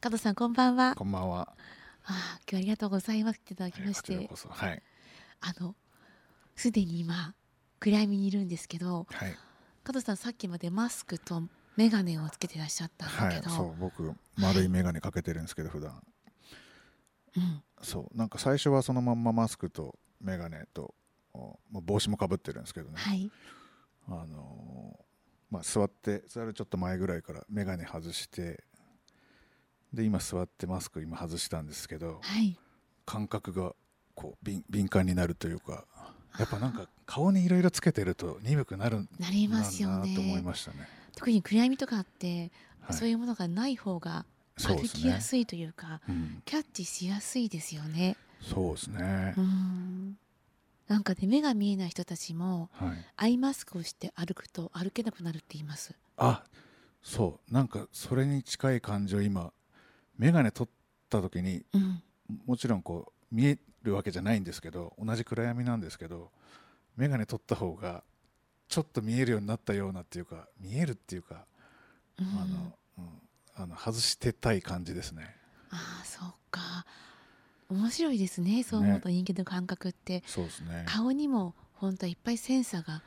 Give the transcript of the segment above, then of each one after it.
加藤さんこんばんは。こんばんは。あ今日ありがとうございます。いただきまして、はい、はい、あのすでに今暗闇にいるんですけど、はい、加藤さんさっきまでマスクと眼鏡をつけてらっしゃったんだけど、はい、そう僕丸い眼鏡かけてるんですけど、はい、普段。うん、そうなんか最初はそのまんまマスクと眼鏡と帽子もかぶってるんですけどね、はい、あのまあ、座って座るちょっと前ぐらいから眼鏡外してで今座ってマスク今外したんですけど、はい、感覚がこう敏敏感になるというかやっぱなんか顔にいろいろつけてると鈍くなるなりますよね。と思いましたね。特に暗闇とかって、はい、そういうものがない方が歩きやすいというか、ねうん、キャッチしやすいですよね。そうですね。うん。なんかね目が見えない人たちも、はい、アイマスクをして歩くと歩けなくなるって言います。あそう。なんかそれに近い感情今眼鏡取った時に、うん、もちろんこう見えるわけじゃないんですけど同じ暗闇なんですけど眼鏡取った方がちょっと見えるようになったようなっていうか見えるっていうか、うん、あの、うん、あの外してたい感じですね。ああそうか。面白いですねそう思うと人間の感覚って、ね、そうですね。顔にも本当はいっぱいセンサーが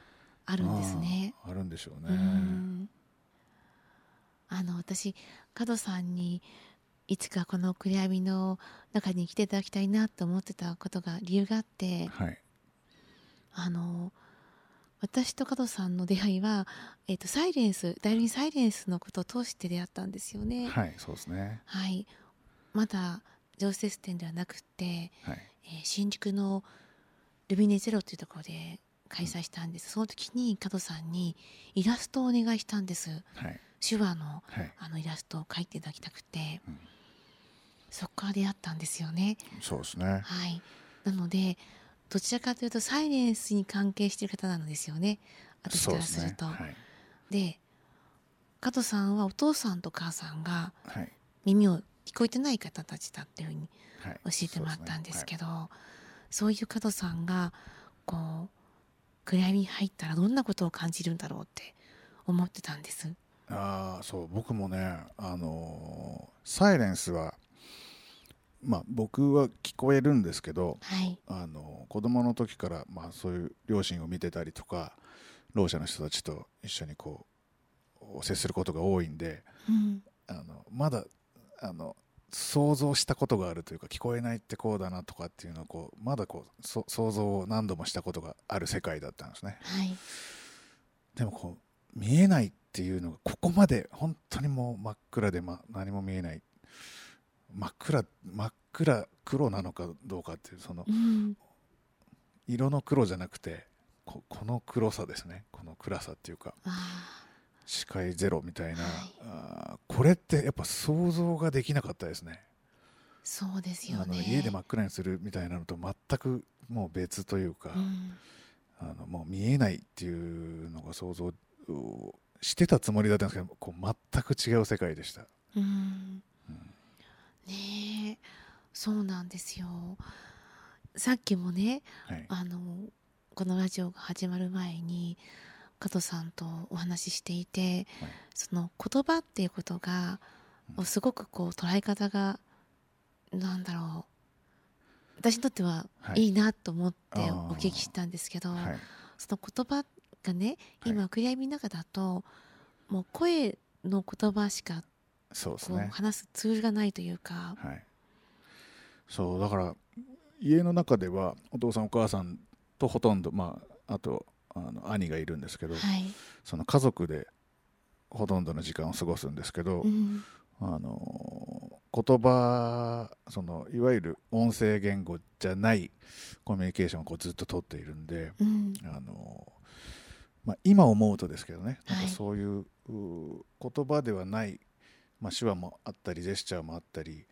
あるんですね。あるんでしょうね。うあの私角さんにいつかこの暗闇の中に来ていただきたいなと思ってたことが理由があって、はい、あの私と加藤さんの出会いは、えーと、サイレンスダイオリンサイレンスのことを通して出会ったんですよね。はいそうですね。はい。まだ常設店ではなくて、はい、えー、新宿のルミネゼロというところで開催したんです、うん、その時に加藤さんにイラストをお願いしたんです、はい、手話の,、あのイラストを描いていただきたくて。うんそこから出会ったんですよね。そうですね。はい。なのでどちらかというとサイレンスに関係している方なんですよね。私からすると。で、ねはい、加藤さんはお父さんと母さんが耳を聞こえてない方たちだっていうふうに教えてもらったんですけど、はいそう、ねはい、いう加藤さんがこう暗闇に入ったらどんなことを感じるんだろうって思ってたんです。ああそう僕もねあのサイレンスはまあ、僕は聞こえるんですけど、はい、あの子供の時から、まあ、そういう両親を見てたりとかろう者の人たちと一緒にこう接することが多いんで、うん、あのまだあの想像したことがあるというか聞こえないってこうだなとかっていうのをこうまだこう想像を何度もしたことがある世界だったんですね。はい、でもこう見えないっていうのがここまで本当にもう真っ暗で、ま、何も見えない真っ暗真っ暗黒なのかどうかっていうその、うん、色の黒じゃなくてここの黒さですね。この暗さっていうか視界ゼロみたいな、はい、あこれってやっぱ想像ができなかったですね。そうですよね。家で真っ暗にするみたいなのと全くもう別というか、うん、あのもう見えないっていうのが想像してたつもりだったんですけどこう全く違う世界でした。うんね。そうなんですよ。さっきもね、はい、あのこのラジオが始まる前に加藤さんとお話ししていて、はい、その言葉っていうことが、うん、すごくこう捉え方がなんだろう。私にとってはい。いなと思ってお聞きしたんですけど、はい、その言葉がね今暗闇の中だともう声の言葉しかそうですね。話すツールがないというか、はい、そうだから家の中ではお父さんお母さんとほとんどまああとあの兄がいるんですけど、はい、その家族でほとんどの時間を過ごすんですけど、うん、あの言葉そのいわゆる音声言語じゃないコミュニケーションをこうずっと取っているんで、うん、あのまあ、今思うとですけどね、なんかそういう言葉ではないまあ、手話もあったりジェスチャーもあったり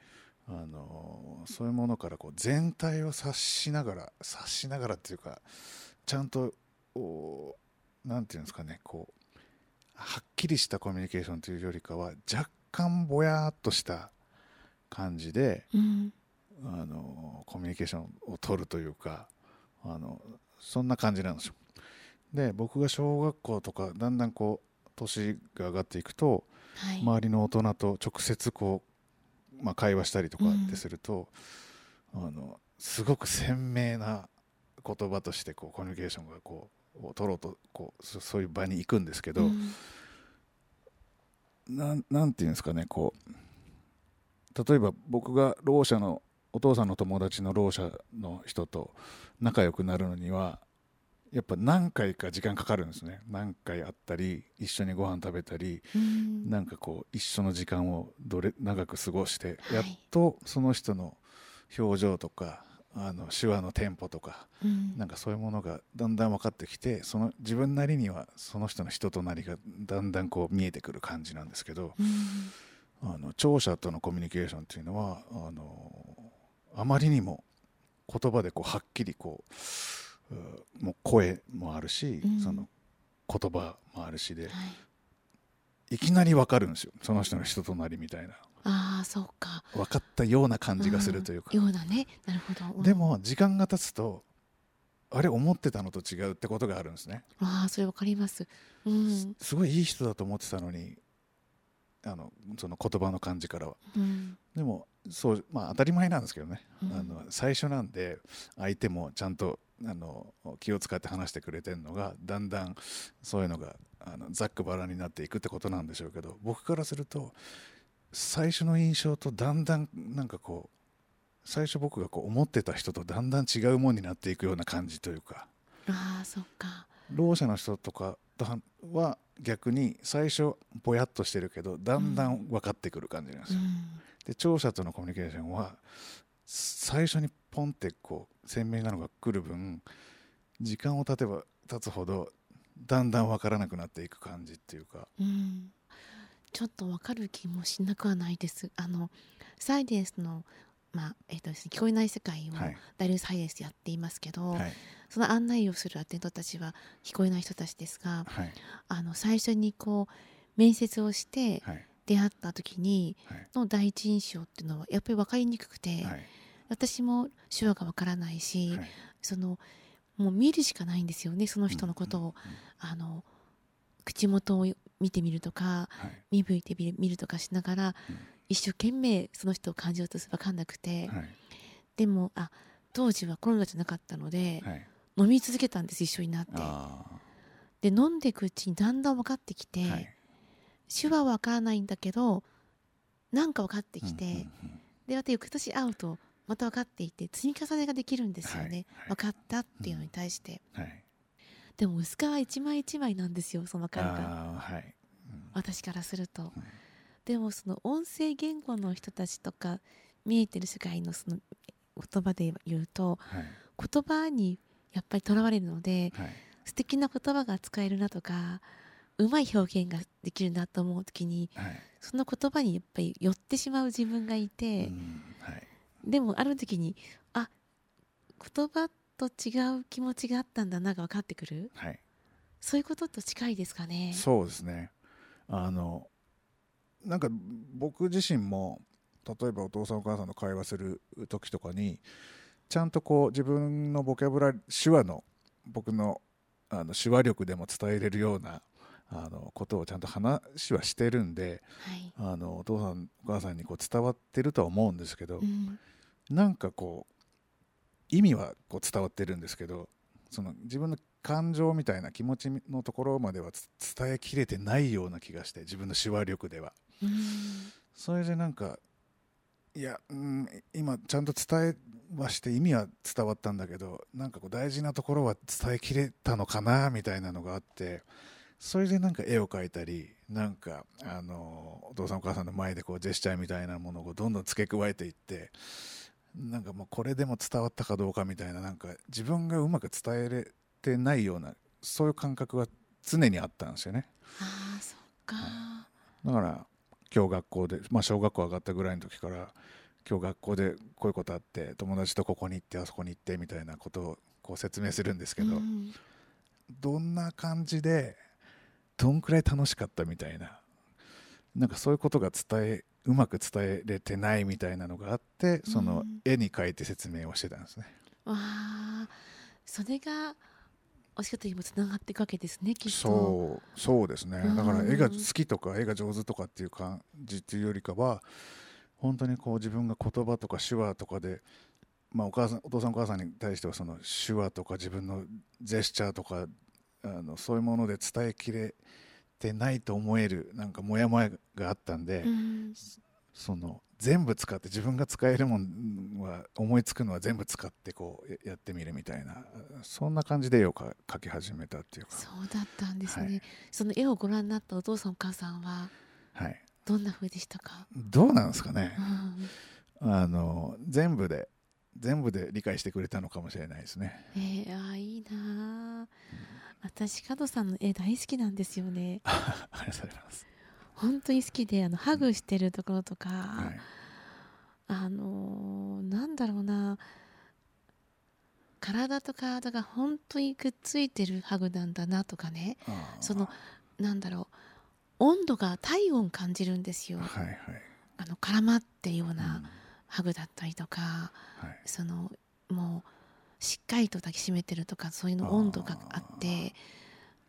あのそういうものからこう全体を察しながら察しながらっていうかちゃんと何て言うんですかねこうはっきりしたコミュニケーションというよりかは若干ぼやっとした感じで、うん、あのコミュニケーションを取るというかあのそんな感じなんですよ。で僕が小学校とかだんだんこう年が上がっていくと、はい、周りの大人と直接こうまあ、会話したりとかってすると、うん、あのすごく鮮明な言葉としてこうコミュニケーションがこう取ろうとこうそういう場に行くんですけど、うん、ななんていうんですかねこう例えば僕がろう者のお父さんの友達のろう者の人と仲良くなるのにはやっぱ何回か時間かかるんですね。何回会ったり一緒にご飯食べたり、うん、なんかこう一緒の時間をどれ長く過ごして、はい、やっとその人の表情とかあの手話のテンポとか、うん、なんかそういうものがだんだん分かってきてその自分なりにはその人の人となりがだんだんこう見えてくる感じなんですけど、うん、あの聴者とのコミュニケーションっていうのはあのあまりにも言葉でこうはっきりこうもう声もあるし、うん、その言葉もあるしで、はい、いきなり分かるんですよその人の人となりみたいな。あそうか。分かったような感じがするというか。ようなね。なるほど、うん、でも時間が経つとあれ思ってたのと違うってことがあるんですね。ああそれ分かります、うん、すごいいい人だと思ってたのにあのその言葉の感じからは、うん、でもそうまあ当たり前なんですけどね、うん、あの最初なんで相手もちゃんとあの気を使って話してくれてるのがだんだんそういうのがあのざっくばらんになっていくってことなんでしょうけど僕からすると最初の印象とだんだんなんかこう最初僕がこう思ってた人とだんだん違うもんになっていくような感じというかあそっかろう者の人とかは逆に最初ぼやっとしてるけどだんだん分かってくる感じなんですよ。うん、で聴者とのコミュニケーションは最初にポンってこう鮮明なのが来る分時間を経てば経つほどだんだん分からなくなっていく感じっていうか、うん、ちょっと分かる気もしなくはないです。あのサイデンスの、まあえーとですね、聞こえない世界をダイルサイエンスでやっていますけど、はい、その案内をするアテントたちは聞こえない人たちですが、はい、あの最初にこう面接をして出会った時にの第一印象っていうのはやっぱり分かりにくくて、私も手話が分からないし、そのもう見るしかないんですよねその人のことを、あの口元を見てみるとか、見向いてみるとかしながら、一生懸命その人を感じようとす分かんなくて、でもあ当時はコロナじゃなかったので、飲み続けたんです一緒になって。で飲んでいくうちにだんだん分かってきて、はい、手話は分からないんだけどなんか分かってきて、うんうんうん、でまた翌年会うとまた分かっていて積み重ねができるんですよね、はいはい、分かったっていうのに対して、うん、でも薄皮一枚一枚なんですよその感が、はい。うん、私からすると、うん、でもその音声言語の人たちとか見えてる世界のその言葉で言うと、言葉にやっぱりとらわれるので、はい、素敵な言葉が使えるなとかうまい表現ができるなと思う時に、はい、その言葉にやっぱり寄ってしまう自分がいて、はい、でもある時にあ言葉と違う気持ちがあったんだなが分かってくる、はい、そういうことと近いですかね。そうですね。あのなんか僕自身も例えばお父さんお母さんと会話する時とかにちゃんとこう自分のボキャブラ手話の僕のあの手話力でも伝えれるようなあのことをちゃんと話はしてるんで、はい、あのお父さんお母さんにこう伝わってるとは思うんですけど、うん、なんかこう意味はこう伝わってるんですけどその自分の感情みたいな気持ちのところまでは伝えきれてないような気がして自分の手話力では。うん、それでなんかいや、うん、今ちゃんと伝えはして意味は伝わったんだけどなんかこう大事なところは伝えきれたのかなみたいなのがあってそれでなんか絵を描いたりなんかあのお父さんお母さんの前でこうジェスチャーみたいなものをどんどん付け加えていってなんかもうこれでも伝わったかどうかみたいななんか自分がうまく伝えれてないようなそういう感覚は常にあったんですよね。あそっか、だから今日学校で、まあ、小学校上がったぐらいの時から今日学校でこういうことあって友達とここに行ってあそこに行ってみたいなことをこう説明するんですけど、うん、どんな感じでどんくらい楽しかったみたいな。なんかそういうことが伝えうまく伝えれてないみたいなのがあってその絵に描いて説明をしてたんですね。うん、わあ。それがお仕事にもつながっていくわけですねきっと。そう。そうですね。だから絵が好きとか絵が上手とかっていう感じっていうよりかは本当にこう自分が言葉とか手話とかで、まあ、お母さんお父さんお母さんに対してはその手話とか自分のジェスチャーとかあのそういうもので伝えきれてないと思えるなんかモヤモヤがあったんで、うん、その全部使って自分が使えるもんは思いつくのは全部使ってこうやってみるみたいなそんな感じで絵を描き始めたっていうか。そうだったんですね、はい、その絵をご覧になったお父さんお母さんは、はい、どんな風でしたか？どうなんですかね、うん、あの全部で全部で理解してくれたのかもしれないですね。えー、あいいな、うん、私加さんの絵大好きなんですよね。ありがとうございます。本当に好きであのハグしてるところとか、はい、あのー、なんだろうな。体と体が本当にくっついてるハグなんだなとかね。そのなんだろう。温度が体温感じるんですよ、はいはい、あの絡まってるようなハグだったりとか、うんそのもうしっかりと抱きしめてるとかそういうの温度があって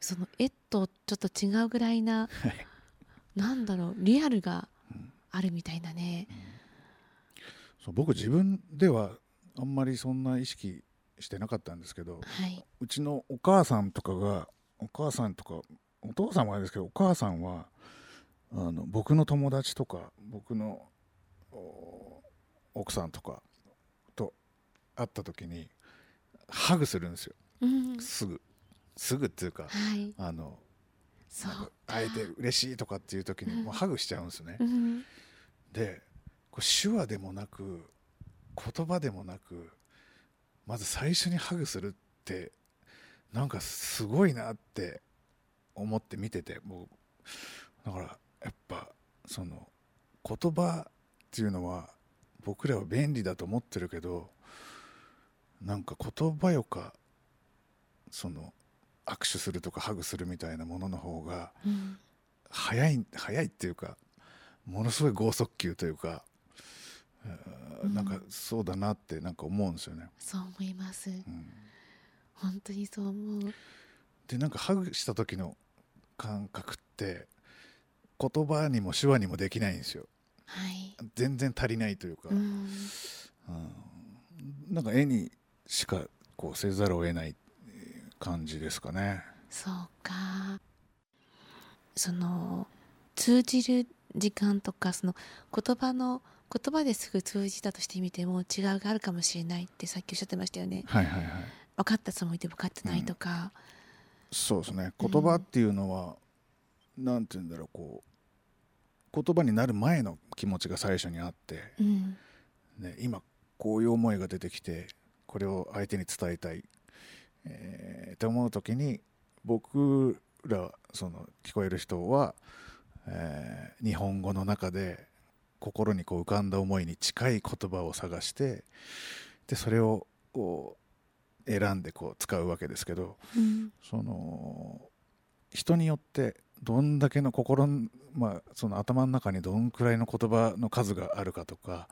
その絵とちょっと違うぐらいな、はい。なんだろうリアルがあるみたいなね、うん、そう僕自分ではあんまりそんな意識してなかったんですけど、はい、うちのお母さんとかがお母さんとかお父さんもあれですけどお母さんはあの僕の友達とか僕の奥さんとかと会った時にハグするんですよ、うん、すぐ。すぐっていうか、はい、あの会えて嬉しいとかっていう時にもうハグしちゃうんですね。うん、でこ手話でもなく言葉でもなくまず最初にハグするってなんかすごいなって思って見ててもうだからやっぱその言葉っていうのは僕らは便利だと思ってるけどなんか言葉よかその握手するとかハグするみたいなものの方が早い、うん、早いっていうかものすごい剛速球というか、うん、なんかそうだなってなんか思うんですよね。そう思います、うん、本当にそう思う。でなんかハグした時の感覚って言葉にも手話にもできないんですよ。はい、全然足りないというか、うん、うん、なんか絵にしかこうせざるを得ない感じですかね。そうかその通じる時間とかその言葉の言葉ですぐ通じたとしてみても違うがあるかもしれないってさっきおっしゃってましたよね。はいはいはい。分かったつもりで分かってないとか。うん、そうですね。言葉っていうのは、うん、なんて言うんだろうこう言葉になる前の気持ちが最初にあって、うん、ね今こういう思いが出てきてこれを相手に伝えたい。えー、って思う時に僕らその聞こえる人は、えー、日本語の中で心にこう浮かんだ思いに近い言葉を探してでそれを選んでこう使うわけですけど、うん、その人によってどんだけの心、まあ、その頭の中にどんくらいの言葉の数があるかとか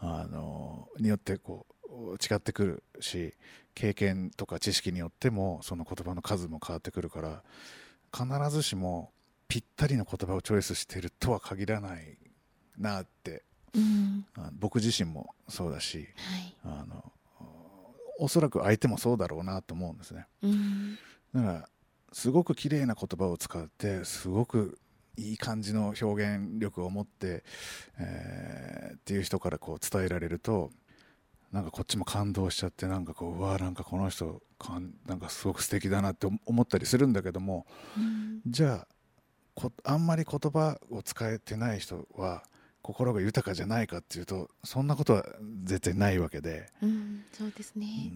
あのによってこう違ってくるし経験とか知識によってもその言葉の数も変わってくるから必ずしもぴったりの言葉をチョイスしているとは限らないなって、うん、僕自身もそうだし、はい、あのおそらく相手もそうだろうなと思うんですね。うん、だからすごく綺麗な言葉を使ってすごくいい感じの表現力を持って、えー、っていう人からこう伝えられるとなんかこっちも感動しちゃってなんかこううわなんかこの人かんなんかすごく素敵だなって思ったりするんだけども、うん、じゃああんまり言葉を使えてない人は心が豊かじゃないかっていうとそんなことは絶対ないわけで、うん、そうですね、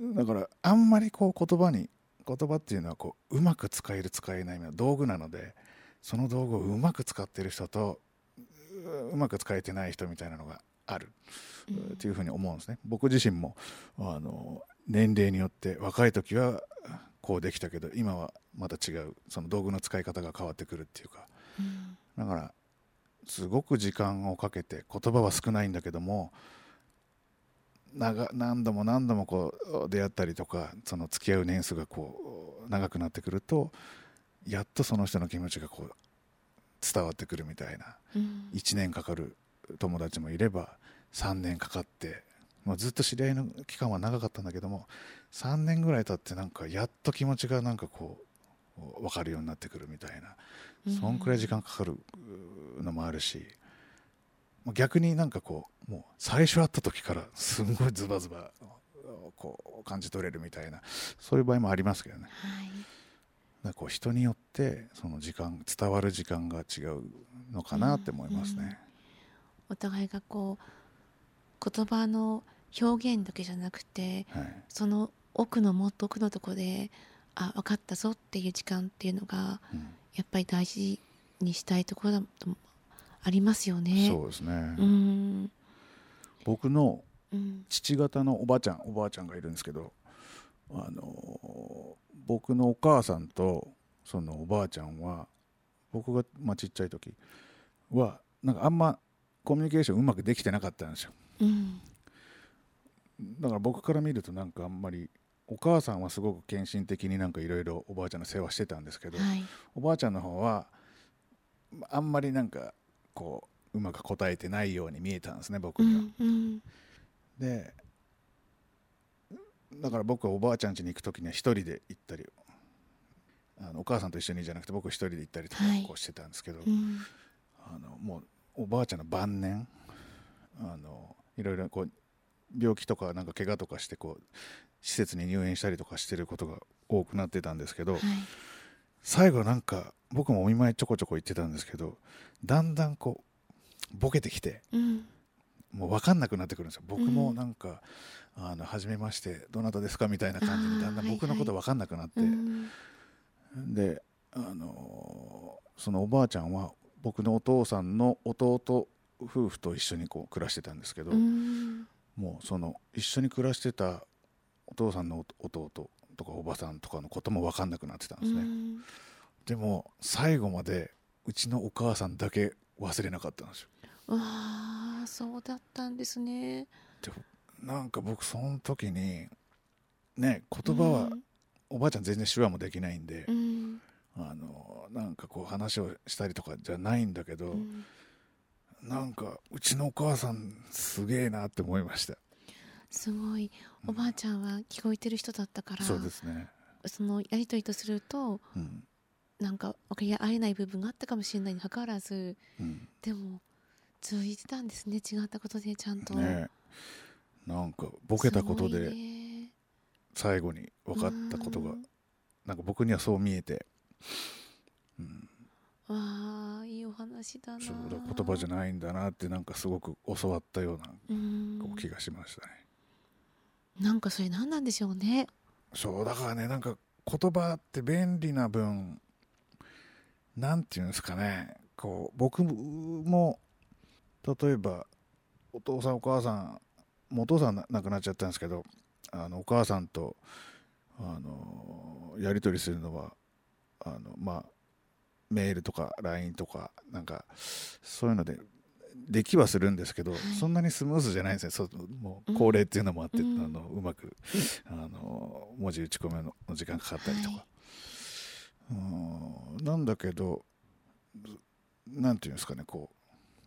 うん、だからあんまりこう言葉に言葉っていうのはこううまく使える使えないの道具なのでその道具をうまく使ってる人とうまく使えてない人みたいなのがある。というふうに思うんですね。僕自身もあの年齢によって若い時はこうできたけど今はまた違うその道具の使い方が変わってくるっていうか、うん、だからすごく時間をかけて言葉は少ないんだけども長何度も何度もこう出会ったりとかその付き合う年数がこう長くなってくるとやっとその人の気持ちがこう伝わってくるみたいな、うん、1年かかる友達もいれば3年かかって、まあ、ずっと知り合いの期間は長かったんだけども3年ぐらい経ってなんかやっと気持ちがなんかこう分かるようになってくるみたいな、そんくらい時間かかるのもあるし、逆になんかこうもう最初会った時からすんごいズバズバこう感じ取れるみたいなそういう場合もありますけどね。はいだこう人によってその時間伝わる時間が違うのかなって思いますね。うんうん、お互いがこう言葉の表現だけじゃなくて、はい、その奥のもっと奥のところであ分かったぞっていう時間っていうのが、うん、やっぱり大事にしたいところだとありますよね。そうですね、うん、僕の父方のおばあちゃんおばあちゃんがいるんですけどあの僕のお母さんとそのおばあちゃんは僕がまあちっちゃい時はなんかあんまコミュニケーションうまくできてなかったんですよ、うん、だから僕から見るとなんかあんまりお母さんはすごく献身的になんかいろいろおばあちゃんの世話してたんですけど、はい、おばあちゃんの方はあんまりなんかこううまく答えてないように見えたんですね僕には。うんうん、でだから僕はおばあちゃん家に行く時には一人で行ったりあのお母さんと一緒にじゃなくて僕一人で行ったりとかこうしてたんですけど、はいうん、あのもうおばあちゃんの晩年あのいろいろこう病気とかなんか怪我とかしてこう施設に入院したりとかしてることが多くなってたんですけど、はい、最後なんか僕もお見舞いちょこちょこ行ってたんですけどだんだんこうボケてきて、うん、もう分かんなくなってくるんですよ。僕もなんか、うん、あの初めましてどなたですかみたいな感じにだんだん僕のこと分かんなくなって、はいはい、であのそのおばあちゃんは僕のお父さんの弟夫婦と一緒にこう暮らしてたんですけど、うん、もうその一緒に暮らしてたお父さんの弟とかおばさんとかのことも分かんなくなってたんですね、うん、でも最後までうちのお母さんだけ忘れなかったんですよ。わあそうだったんですね。でなんか僕その時にね言葉は、おばあちゃん全然手話もできないんで、うん、あのなんかこう話をしたりとかじゃないんだけど、うん、なんかうちのお母さんすげえなって思いました。すごい。おばあちゃんは聞こえてる人だったから、そうですね。そのやり取りとすると、うん、なんか分かり合えない部分があったかもしれないにかかわらず、うん、でも通じてたんですね違ったことでちゃんと、ね、なんかボケたことで最後に分かったことがなんか僕にはそう見えて、うん、わあいいお話だなそうだ言葉じゃないんだなってなんかすごく教わったような気がしましたね。なんかそれ何なんでしょうね。そうだからねなんか言葉って便利な分なんていうんですかね。こう僕も例えばお父さんお母さんもうお父さん亡くなっちゃったんですけどあのお母さんとあのやり取りするのはあのまあメールとか LINE とかなんかそういうのでできはするんですけど、はい、そんなにスムーズじゃないんですねそうもう高齢っていうのもあって、うん、あのうまくあの文字打ち込めの時間かかったりとか、はい、うん。なんだけどなんていうんですかねこ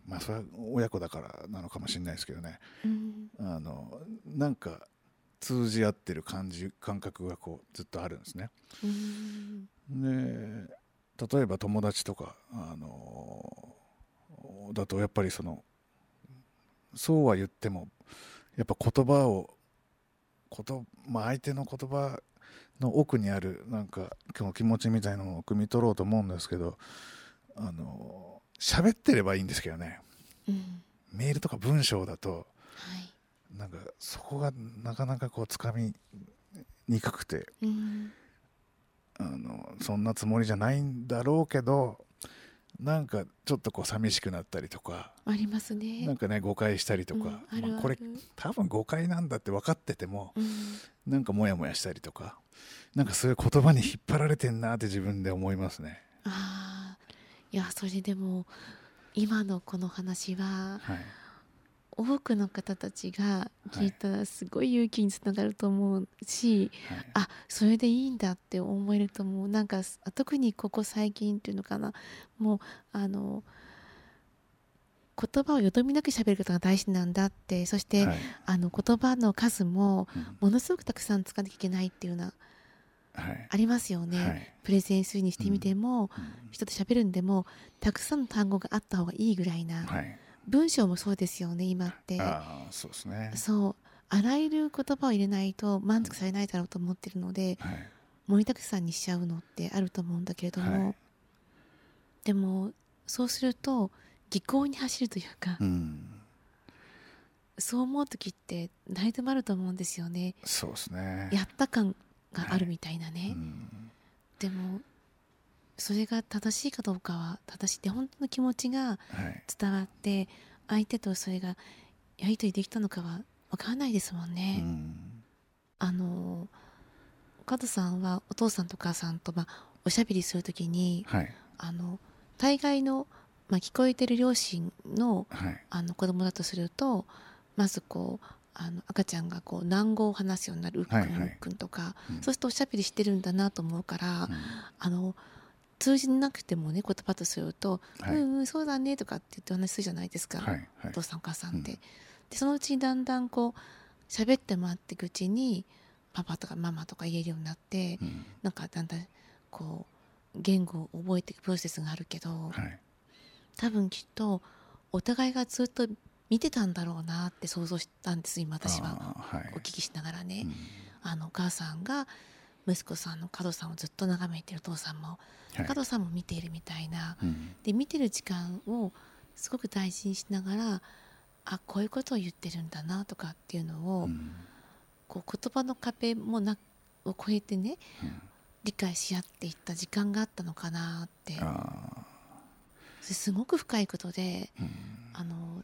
うまあそれは親子だからなのかもしれないですけどね、うん、あのなんか通じ合ってる感じ感覚がこうずっとあるんですね。うん、で例えば友達とか、あのだとやっぱりそのそうは言ってもやっぱ言葉をことまあ、相手の言葉の奥にあるなんか今日気持ちみたいなのを汲み取ろうと思うんですけどあの喋ってればいいんですけどね、うん、メールとか文章だと、はい、なんかそこがなかなかこうつかみにくくて、うん、あのそんなつもりじゃないんだろうけどなんかちょっとこう寂しくなったりとかありますね。なんかね誤解したりとか、うん、まあ、これ多分誤解なんだって分かってても、うん、なんかモヤモヤしたりとかなんかそういう言葉に引っ張られてんなって自分で思いますね。あいやそれでも今のこの話は、はい多くの方たちが聞いたらすごい勇気につながると思うし、はい、あそれでいいんだって思えると思う。なんか特にここ最近っていうのかな。もうあの言葉をよどみなく喋ることが大事なんだって。そして、はい、あの言葉の数もものすごくたくさん使わなきゃいけないっていうような、はい、ありますよね、はい、プレゼンするにしてみても、うん、人と喋るんでもたくさんの単語があった方がいいぐらいな、文章もそうですよね今って。そうですね。そう。あらゆる言葉を入れないと満足されないだろうと思ってるので、盛りだくさんにしちゃうのってあると思うんだけれども、でもそうすると技巧に走るというか、うん、そう思う時って誰でもあると思うんですよね。そうですね。やった感があるみたいなね。はい。うん、でもそれが正しいかどうかは正しい。って本当の気持ちが伝わって、はい、相手とそれがやり取りできたのかは分からないですもんね。うん、あの加藤さんはお父さんとお母さんと、まあ、おしゃべりするときに、はい、あの大概のまあ、聞こえてる両親の,、はい、あの子供だとするとまずこうあの赤ちゃんがこう難語を話すようになるうっくんうっくんとか、はいはい、そうするとおしゃべりしてるんだなと思うから、うん、あの通じなくてもね言葉とすると「はい、うんうんそうだね」とかって言ってお話するじゃないですか、はいはい、お父さんお母さんって。うん、でそのうちにだんだんこう喋ってもらっていくうちにパパとかママとか言えるようになって、うん、なんかだんだんこう言語を覚えていくプロセスがあるけど、はい、多分きっとお互いがずっと見てたんだろうなって想像したんです今私は。お聞きしながらね、あのお母さんが息子さんの角さんをずっと眺めてるお父さんも、はい、角さんも見ているみたいな、うん、で見てる時間をすごく大事にしながらあこういうことを言ってるんだなとかっていうのを、うん、こう言葉の壁もなを超えてね、うん、理解し合っていった時間があったのかなって。すごく深いことで、うん、あの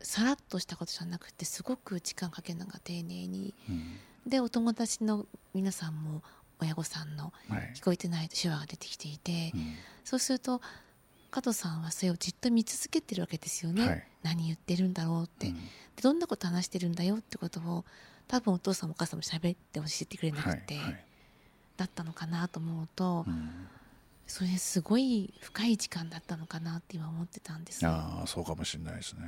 さらっとしたことじゃなくてすごく時間かけながら丁寧に、うん、でお友達の皆さんも親御さんの聞こえてない手話が出てきていて、はい、そうすると加藤さんはそれをじっと見続けてるわけですよね、はい、何言ってるんだろうって、うん、でどんなこと話してるんだよってことを多分お父さんもお母さんも喋って教えてくれなくて、はい、だったのかなと思うと、うん、それすごい深い時間だったのかなって今思ってたんです、ああそうかもしれないですね。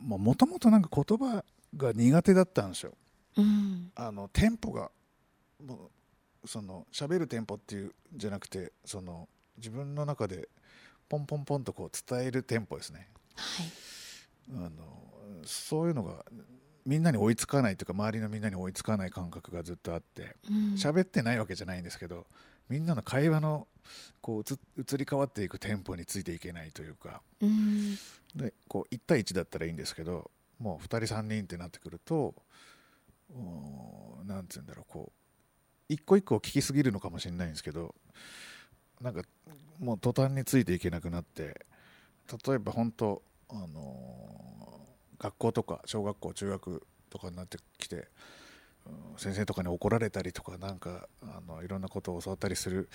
もともとなんか言葉が苦手だったんですよ、うん、あのテンポがもうその喋るテンポっていうじゃなくてその自分の中でポンポンポンとこう伝えるテンポですね、はい、あのそういうのがみんなに追いつかないというか周りのみんなに追いつかない感覚がずっとあって喋、うん、ってないわけじゃないんですけどみんなの会話のこう移り変わっていくテンポについていけないというか、うん、でこう1対1だったらいいんですけどもう2人3人ってなってくると何て言うんだろうこう一個一個聞きすぎるのかもしれないんですけどなんかもう途端についていけなくなって例えば本当あの、学校とか小学校中学とかになってきて先生とかに怒られたりとかなんかあのいろんなことを教わったりする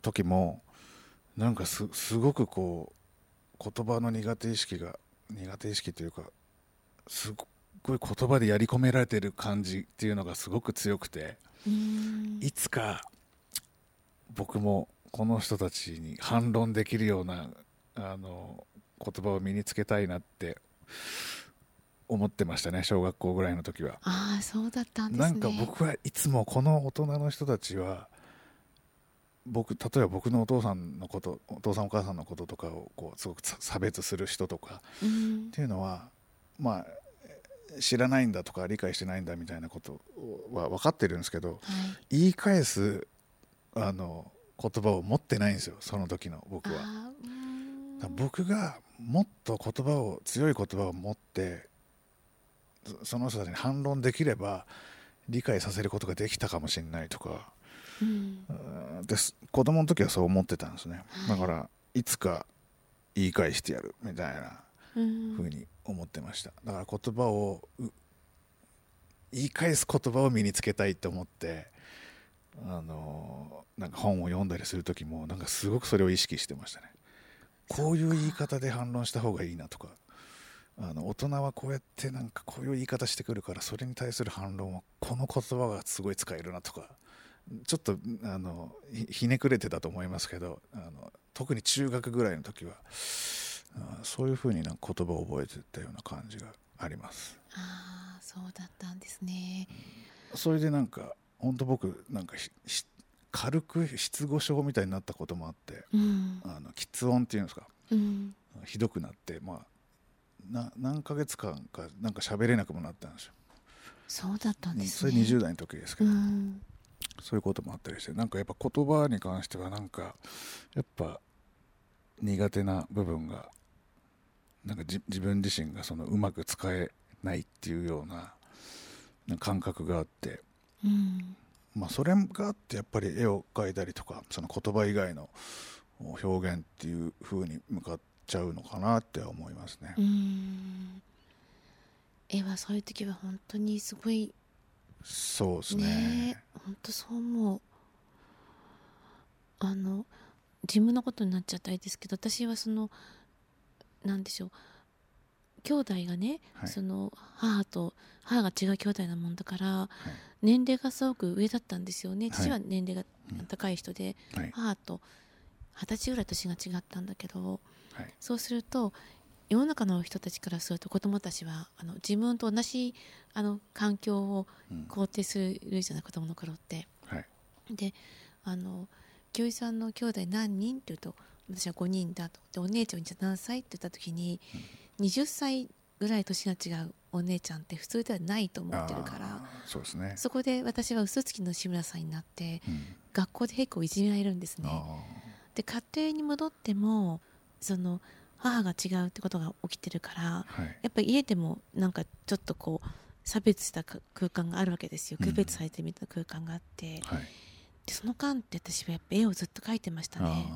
時もなんかすごくこう言葉の苦手意識が苦手意識というかすごくごい言葉でやり込められてる感じっていうのがすごく強くていつか僕もこの人たちに反論できるようなあの言葉を身につけたいなって思ってましたね小学校ぐらいの時は。ああそうだったんですね。なんか僕はいつもこの大人の人たちは僕例えば僕のお父さんのことお父さんお母さんのこととかをこうすごく差別する人とか、うん、っていうのはまあ知らないんだとか理解してないんだみたいなことは分かってるんですけど、はい、言い返すあの言葉を持ってないんですよその時の僕は。僕がもっと言葉を強い言葉を持ってその人たちに反論できれば理解させることができたかもしれないとか、うん、です。子供の時はそう思ってたんですね、はい、だからいつか言い返してやるみたいなふうに思ってました。だから言葉を言い返す言葉を身につけたいと思ってあのなんか本を読んだりする時もなんかすごくそれを意識してましたね。こういう言い方で反論した方がいいなとかあの大人はこうやってなんかこういう言い方してくるからそれに対する反論はこの言葉がすごい使えるなとかちょっとあのひねくれてたと思いますけどあの特に中学ぐらいの時はそういうふうになんか言葉を覚えてたような感じがあります。ああそうだったんですね。それでなんか本当僕なんか軽く失語症みたいになったこともあって、うん、あの喫音っていうんですか、うん、ひどくなってまあな何ヶ月間かなんか喋れなくもなったんですよ。そうだったんです、ね、それ20代の時ですけど、うん、そういうこともあったりしてなんかやっぱ言葉に関してはなんかやっぱ苦手な部分がなんか自分自身がそのうまく使えないっていうような感覚があって、うん、まあ、それがあってやっぱり絵を描いたりとかその言葉以外の表現っていう風に向かっちゃうのかなって思いますね。絵はそういう時は本当にすごいそうですね。ね本当そう思う。あの自分のことになっちゃったりですけど私はそのなんでしょう。兄弟がね、はい、その母と母が違う兄弟なもんだから、はい、年齢がすごく上だったんですよね。父は年齢が高い人で、はい、母と二十歳ぐらい年が違ったんだけど、そうすると世の中の人たちからすると子どもたちはあの自分と同じあの環境を肯定するじゃない、子どもの頃って。であの教授さんの兄弟何人って言うと私は5人だと。でお姉ちゃんじゃ何歳？って言った時に、うん、20歳ぐらい年が違うお姉ちゃんって普通ではないと思ってるからそうです、ね、そこで私は嘘つきの志村さんになって、うん、学校で結構いじめられるんですね。で家庭に戻ってもその母が違うってことが起きてるから、はい、やっぱり家でもなんかちょっとこう差別した空間があるわけですよ。区別されてみた空間があって、うんはい、でその間って私はやっぱ絵をずっと描いてましたね。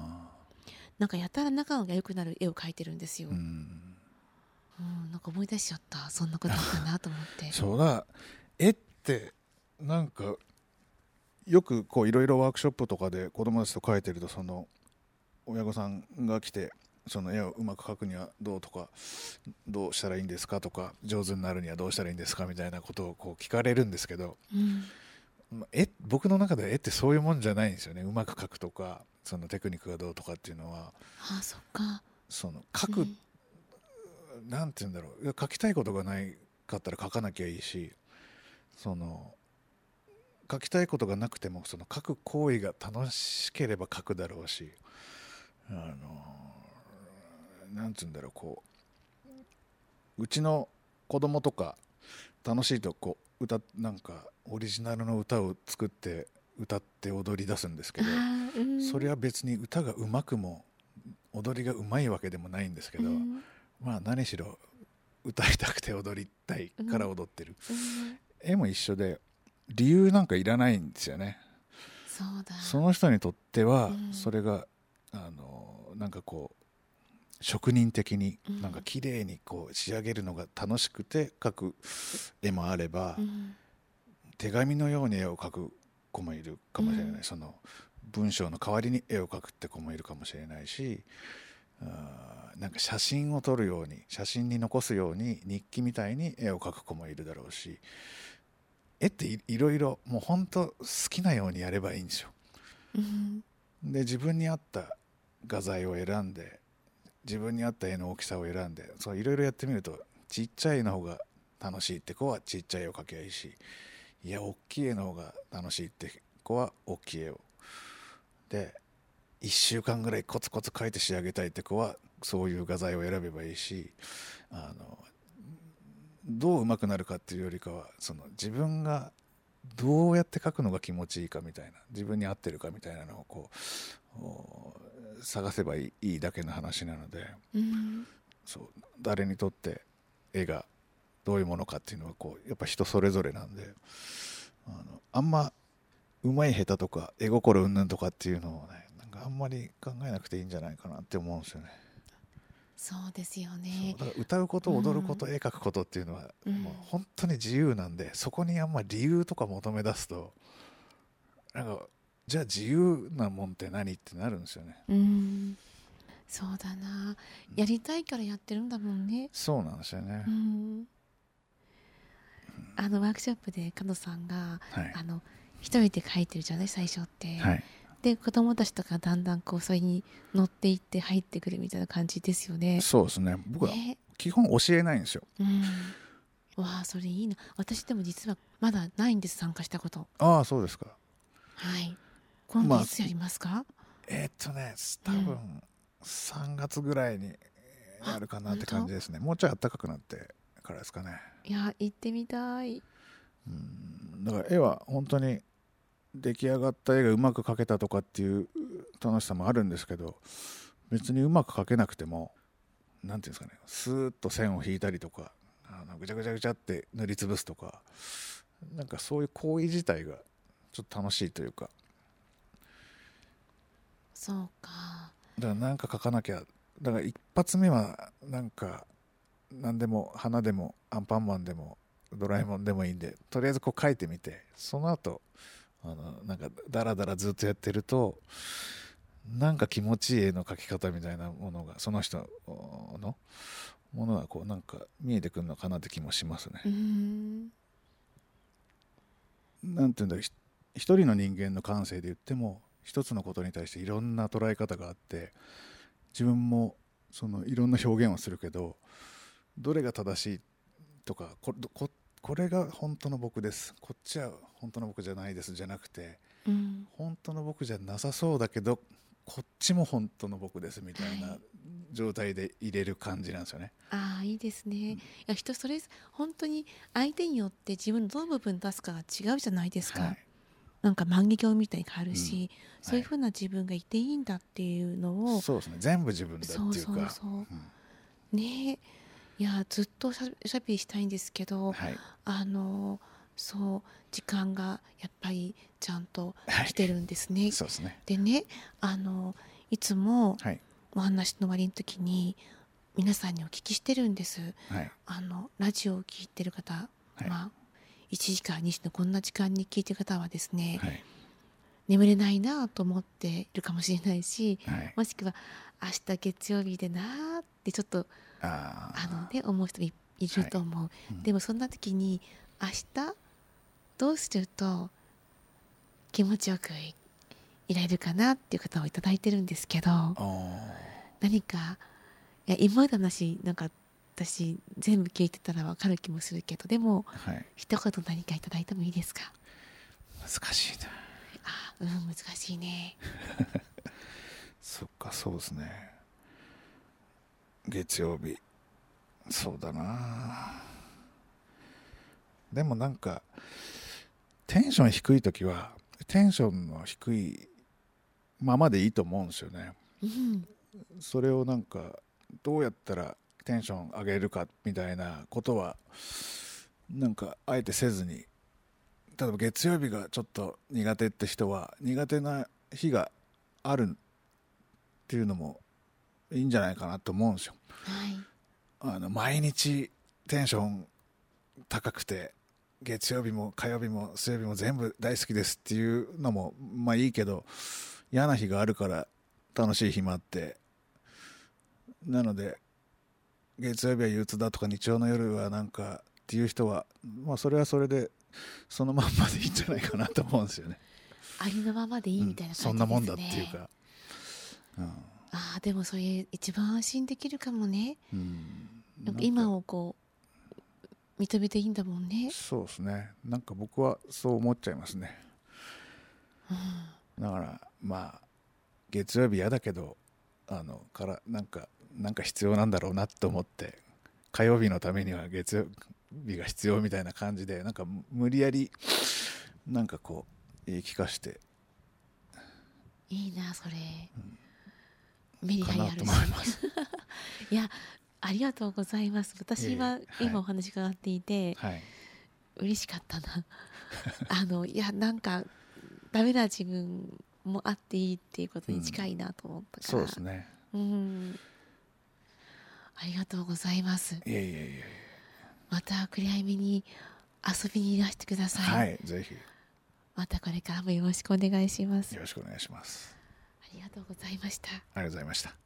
なんかやたら仲が良くなる絵を描いてるんですよ。うん、うん、なんか思い出しちゃった。そんなことあったなと思って。そうだ。絵ってなんかよくこういろいろワークショップとかで子供たちと描いてるとその親御さんが来てその絵をうまく描くにはどうとかどうしたらいいんですかとか上手になるにはどうしたらいいんですかみたいなことをこう聞かれるんですけど、うん、絵僕の中では絵ってそういうもんじゃないんですよね。うまく描くとかそのテクニックがどうとかっていうのはあそっか。その書く、うん、なんて言うんだろう。書きたいことがないかったら書かなきゃいいしその書きたいことがなくてもその書く行為が楽しければ書くだろうしあのなんつうんだろうこううちの子供とか楽しいとこう歌なんかオリジナルの歌を作って歌って踊り出すんですけど、うん、それは別に歌がうまくも踊りがうまいわけでもないんですけど、うん、まあ何しろ歌いたくて踊りたいから踊ってる、うん、絵も一緒で理由なんかいらないんですよね。その人にとってはそれが、あのなんかこう職人的になんか綺麗にこう仕上げるのが楽しくて描く絵もあれば、手紙のように絵を描く子もいるかもしれない、うん、その文章の代わりに絵を描くって子もいるかもしれないしあなんか写真を撮るように写真に残すように日記みたいに絵を描く子もいるだろうし絵っていろいろもう本当好きなようにやればいいんですよ。うん、で自分に合った画材を選んで自分に合った絵の大きさを選んでいろいろやってみるとちっちゃいの方が楽しいって子はちっちゃい絵を描けばいいしいや大きい絵の方が楽しいって子は大きい絵をで1週間ぐらいコツコツ描いて仕上げたいって子はそういう画材を選べばいいしあのどう上手くなるかっていうよりかはその自分がどうやって描くのが気持ちいいかみたいな自分に合ってるかみたいなのをこう探せばいいだけの話なので、うん、そう誰にとって絵がどういうものかっていうのはこうやっぱ人それぞれなんであのあんまうまい下手とか絵心うんぬんとかっていうのをねなんかあんまり考えなくていいんじゃないかなって思うんですよね。そうですよね歌うこと踊ること、うん、絵描くことっていうのは、うん、もう本当に自由なんでそこにあんま理由とか求め出すとなんかじゃあ自由なもんって何ってなるんですよね。うんそうだなやりたいからやってるんだもんね。そうなんですよね。うんあのワークショップで加藤さんが、はい、あの一人で書いてるじゃない最初って、はい、で子供たちとかだんだんこうそれに乗っていって入ってくるみたいな感じですよね。そうですね。僕は基本教えないんですよ、うん。わあそれいいな。私でも実はまだないんです参加したこと。ああそうですか。はい。今度いつやりますか、まあ、えー、っとね多分3月ぐらいにあるかなって感じですね、もうちょい暖かくなってからですかね。いや行ってみたい。うん。だから絵は本当に出来上がった絵がうまく描けたとかっていう楽しさもあるんですけど別にうまく描けなくても何ていうんですかねスーッと線を引いたりとかあのぐちゃぐちゃぐちゃって塗りつぶすとかなんかそういう行為自体がちょっと楽しいというか。そうか。だから何か描かなきゃだから一発目はなんか何でも花でもアンパンマンでもドラえもんでもいいんでとりあえずこう描いてみてその後あのなんかダラダラずっとやってるとなんか気持ちいい絵の描き方みたいなものがその人のものがこうなんか見えてくるのかなって気もしますね。なんていうんだろう一人の人間の感性で言っても一つのことに対していろんな捉え方があって自分もそのいろんな表現をするけどどれが正しいとかこここれが本当の僕です。こっちは本当の僕じゃないです。じゃなくて、うん、本当の僕じゃなさそうだけどこっちも本当の僕です。みたいな状態で入れる感じなんですよね。ああいいですね。うん、いや人それ本当に相手によって自分のどの部分出すかが違うじゃないですか。はい、なんか万華鏡みたいに変わるし、うん、そういうふうな自分がいていいんだっていうのを、そうですね。全部自分だっていうか。そうそうそう。うん、ねいやずっとしゃしゃべりしたいんですけど、はい、あのそう時間がやっぱりちゃんと来てるんですね。はい、そうですね。でねあのいつもお話の終わりの時に皆さんにお聞きしてるんです。はい、あのラジオを聞いてる方、まあ1時間2時のこんな時間に聞いてる方はですね、眠れないなと思っているかもしれないし、もしくは明日月曜日でなってちょっとあのね思う人いると思う、はい。うん、でもそんな時に明日どうすると気持ちよくいられるかなっていう方を頂いてるんですけど何かいや今までの話なんか私全部聞いてたら分かる気もするけどでも、はい、一言何か頂いてもいいですか？難しいな。あうん難しいね。そっかそうですね月曜日。そうだな。でもなんかテンション低い時はテンションの低いままでいいと思うんですよね、うん、それをなんかどうやったらテンション上げるかみたいなことはなんかあえてせずに例えば月曜日がちょっと苦手って人は苦手な日があるっていうのもいいんじゃないかなと思うんですよ。はい、あの毎日テンション高くて月曜日も火曜日も水曜日も全部大好きですっていうのもまあいいけど嫌な日があるから楽しい日もあってなので月曜日は憂鬱だとか日曜の夜はなんかっていう人はまあそれはそれでそのまんまでいいんじゃないかなと思うんですよね。ありのままでいいみたいな感じですね、うん、そんなもんだっていうか。うんああでもそれ一番安心できるかもね、うん、今をこう認めていいんだもんね。そうですね。なんか僕はそう思っちゃいますね、うん、だからまあ月曜日嫌だけどあのからなんかなんか必要なんだろうなと思って火曜日のためには月曜日が必要みたいな感じでなんか無理やりなんかこう言い聞かして。いいなそれ、うんメリハリあるし いやありがとうございます。私は今お話伺っていて、はい、嬉しかったな。あのいやなんかダメな自分もあっていいっていうことに近いなと思ったから、うん、そうですね。うん。ありがとうございます。いやいやいやまた暗闇に遊びにいらしてください。はいぜひ。またこれからもよろしくお願いします。よろしくお願いします。ありがとうございました。ありがとうございました。